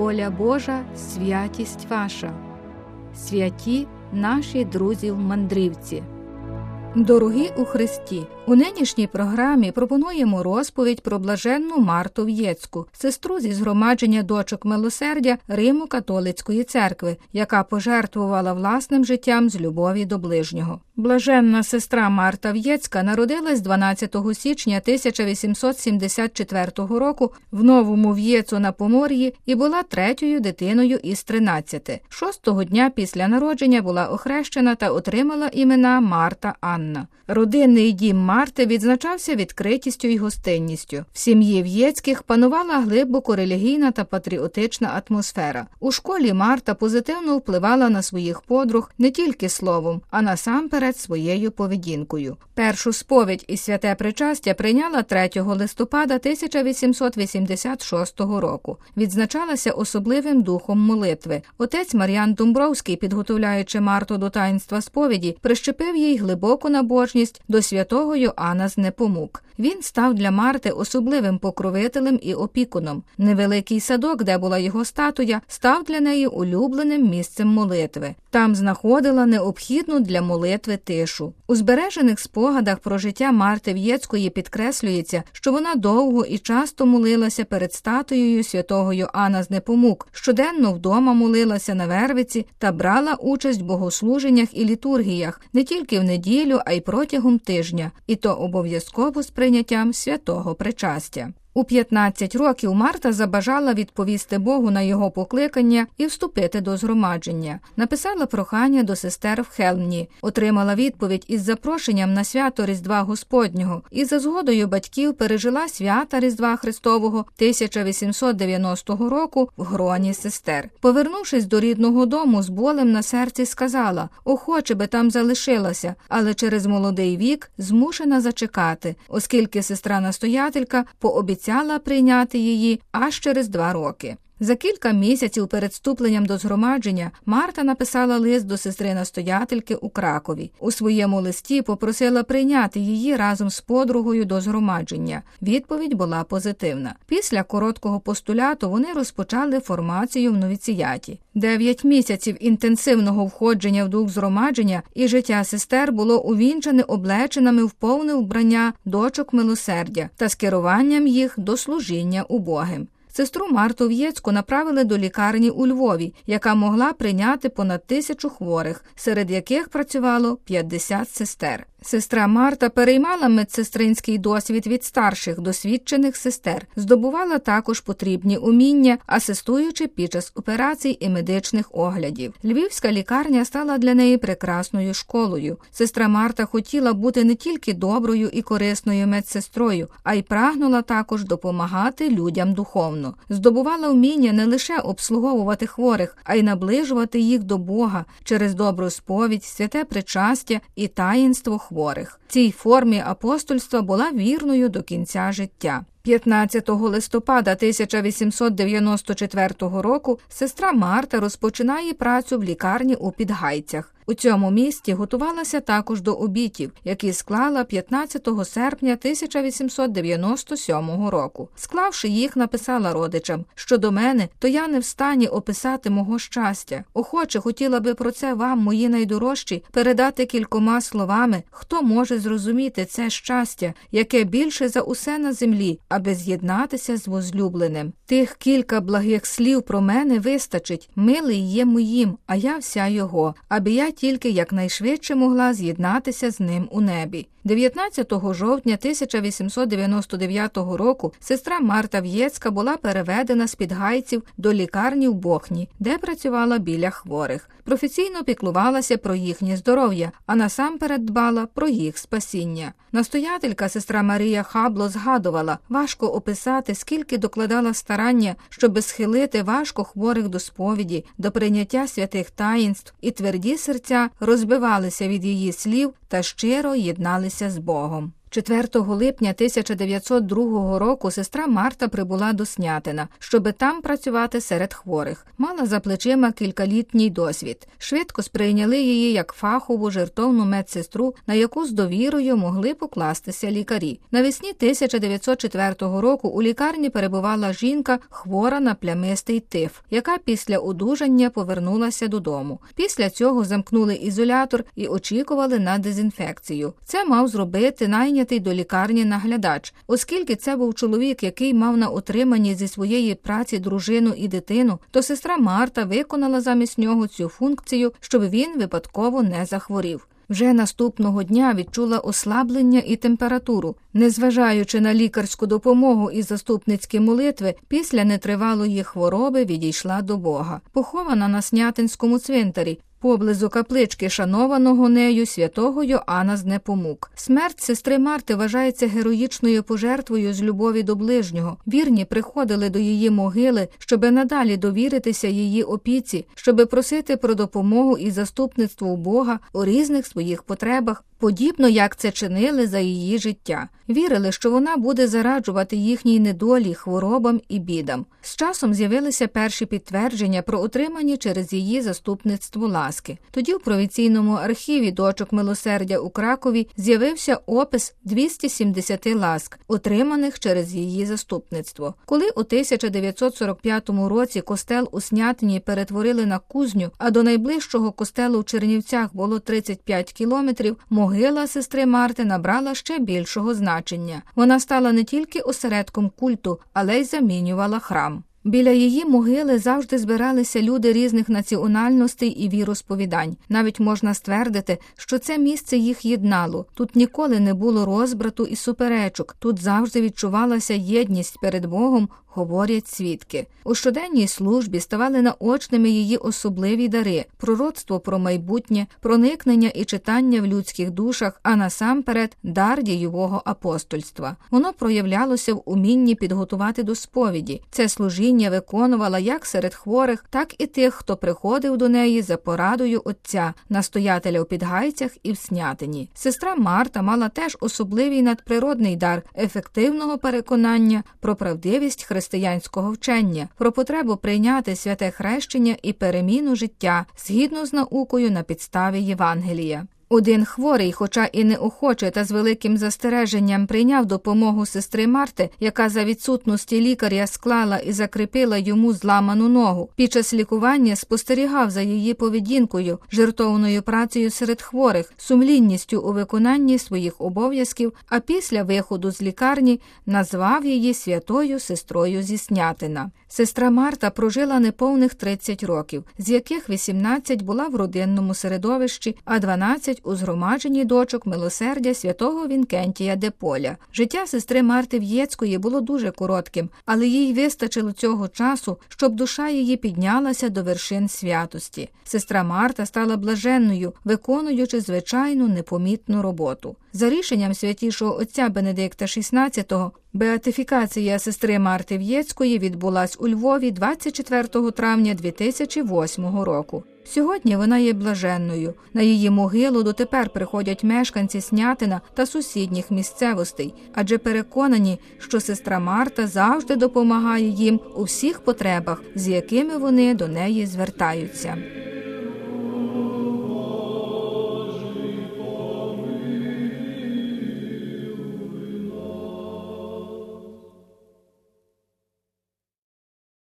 воля Божа, святість ваша, святі наші друзі-мандрівці. Дорогі у Христі, у нинішній програмі пропонуємо розповідь про блаженну Марту В'єцьку, сестру зі згромадження дочок милосердя Риму католицької церкви, яка пожертвувала власним життям з любові до ближнього. Блаженна сестра Марта В'єцька народилась 12 січня 1874 року в новому В'єцу на Помор'ї і була третьою дитиною із 13. Шостого дня після народження була охрещена та отримала імена Марта Анна. Родинний дім Марти відзначався відкритістю і гостинністю. В сім'ї В'єцьких панувала глибоко релігійна та патріотична атмосфера. У школі Марта позитивно впливала на своїх подруг не тільки словом, а насамперед своєю поведінкою. Першу сповідь і святе причастя прийняла 3 листопада 1886 року. Відзначалася особливим духом молитви. Отець Мар'ян Домбровський, підготовляючи Марту до таїнства сповіді, прищепив їй глибоку набожність до святого Йоанна з Непомук. Він став для Марти особливим покровителем і опікуном. Невеликий садок, де була його статуя, став для неї улюбленим місцем молитви. Там знаходила необхідну для молитви тишу. У збережених спогадах про життя Марти В'єцької підкреслюється, що вона довго і часто молилася перед статуєю святого Йоанна з Непомук, щоденно вдома молилася на вервиці та брала участь в богослуженнях і літургіях не тільки в неділю, а й протягом тижня, і то обов'язково з прийняттям святого причастя. У 15 років Марта забажала відповісти Богу на його покликання і вступити до згромадження. Написала прохання до сестер в Хелмні, отримала відповідь із запрошенням на свято Різдва Господнього і за згодою батьків пережила свята Різдва Христового 1890 року в гроні сестер. Повернувшись до рідного дому, з болем на серці сказала: охоче би там залишилася, але через молодий вік змушена зачекати, оскільки сестра настоятелька пообіцяла обіцяла прийняти її аж через два роки. За кілька місяців перед вступленням до згромадження Марта написала лист до сестри настоятельки у Кракові. У своєму листі попросила прийняти її разом з подругою до згромадження. Відповідь була позитивна. Після короткого постуляту вони розпочали формацію в новіціяті. Дев'ять місяців інтенсивного входження в дух згромадження і життя сестер було увінчане облеченими в повне вбрання дочок милосердя та скеруванням їх до служіння убогим. Сестру Марту В'єцьку направили до лікарні у Львові, яка могла прийняти понад тисячу хворих, серед яких працювало 50 сестер. Сестра Марта переймала медсестринський досвід від старших досвідчених сестер, здобувала також потрібні уміння, асистуючи під час операцій і медичних оглядів. Львівська лікарня стала для неї прекрасною школою. Сестра Марта хотіла бути не тільки доброю і корисною медсестрою, а й прагнула також допомагати людям духовно. Здобувала вміння не лише обслуговувати хворих, а й наближувати їх до Бога через добру сповідь, святе причастя і таїнство хворих. Цій формі апостольства була вірною до кінця життя. 15 листопада 1894 року сестра Марта розпочинає працю в лікарні у Підгайцях. У цьому місті готувалася також до обітів, які склала 15 серпня 1897 року. Склавши їх, написала родичам, що до мене, то я не в стані описати мого щастя. Охоче хотіла би про це вам, мої найдорожчі, передати кількома словами, хто може зрозуміти це щастя, яке більше за усе на землі, аби з'єднатися з возлюбленим. Тих кілька благих слів про мене вистачить. Милий є моїм, а я вся його, аби я тільки якнайшвидше могла з'єднатися з ним у небі. 19 жовтня 1899 року сестра Марта В'єцька була переведена з підгайців до лікарні в Бохні, де працювала біля хворих. Професійно піклувалася про їхнє здоров'я, а насамперед дбала про їх спасіння. Настоятелька сестра Марія Хабло згадувала, важко описати, скільки докладала старання, щоби схилити важко хворих до сповіді, до прийняття святих таїнств, і тверді серця розбивалися від її слів та щиро єдналися з Богом. 4 липня 1902 року сестра Марта прибула до Снятина, щоби там працювати серед хворих. Мала за плечима кількалітній досвід. Швидко сприйняли її як фахову жертовну медсестру, на яку з довірою могли покластися лікарі. Навесні 1904 року у лікарні перебувала жінка, хвора на плямистий тиф, яка після одужання повернулася додому. Після цього замкнули ізолятор і очікували на дезінфекцію. Це мав зробити найнятий до лікарні наглядач, оскільки це був чоловік, який мав на утриманні зі своєї праці дружину і дитину, то сестра Марта виконала замість нього цю функцію, щоб він випадково не захворів. Вже наступного дня відчула ослаблення і температуру. Незважаючи на лікарську допомогу і заступницькі молитви, після нетривалої хвороби відійшла до Бога, похована на Снятинському цвинтарі поблизу каплички шанованого нею святого Йоанна з Непомук. Смерть сестри Марти вважається героїчною пожертвою з любові до ближнього. Вірні приходили до її могили, щоби надалі довіритися її опіці, щоби просити про допомогу і заступництво у Бога у різних своїх потребах, подібно як це чинили за її життя. Вірили, що вона буде зараджувати їхній недолі, хворобам і бідам. З часом з'явилися перші підтвердження про отримані через її заступництво ласки. Тоді в провінційному архіві дочок милосердя у Кракові з'явився опис 270 ласк, отриманих через її заступництво. Коли у 1945 році костел у Снятині перетворили на кузню, а до найближчого костелу в Чернівцях було 35 кілометрів, могила сестри Марти набрала ще більшого значення. Вона стала не тільки осередком культу, але й замінювала храм. Біля її могили завжди збиралися люди різних національностей і віросповідань. Навіть можна ствердити, що це місце їх єднало. Тут ніколи не було розбрату і суперечок. Тут завжди відчувалася єдність перед Богом, говорять свідки. У щоденній службі ставали наочними її особливі дари, пророцтво про майбутнє, проникнення і читання в людських душах, а насамперед дар дієвого апостольства. Воно проявлялося в умінні підготувати до сповіді. Це служіння виконувала як серед хворих, так і тих, хто приходив до неї за порадою отця, настоятеля у підгайцях і в снятині. Сестра Марта мала теж особливий надприродний дар ефективного переконання про правдивість християнського вчення, про потребу прийняти святе хрещення і переміну життя згідно з наукою на підставі Євангелія. Один хворий, хоча і неохоче та з великим застереженням прийняв допомогу сестри Марти, яка за відсутності лікаря склала і закріпила йому зламану ногу. Під час лікування спостерігав за її поведінкою, жертовною працею серед хворих, сумлінністю у виконанні своїх обов'язків, а після виходу з лікарні назвав її святою сестрою зі Снятина. Сестра Марта прожила неповних 30 років, з яких 18 була в родинному середовищі, а 12 у згромадженні дочок милосердя святого Вінкентія де Поля. Життя сестри Марти В'єцької було дуже коротким, але їй вистачило цього часу, щоб душа її піднялася до вершин святості. Сестра Марта стала блаженною, виконуючи звичайну непомітну роботу. За рішенням святішого отця Бенедикта XVI Беатифікація сестри Марти В'єцької відбулась у Львові 24 травня 2008 року. Сьогодні вона є блаженною. На її могилу дотепер приходять мешканці Снятина та сусідніх місцевостей, адже переконані, що сестра Марта завжди допомагає їм у всіх потребах, з якими вони до неї звертаються.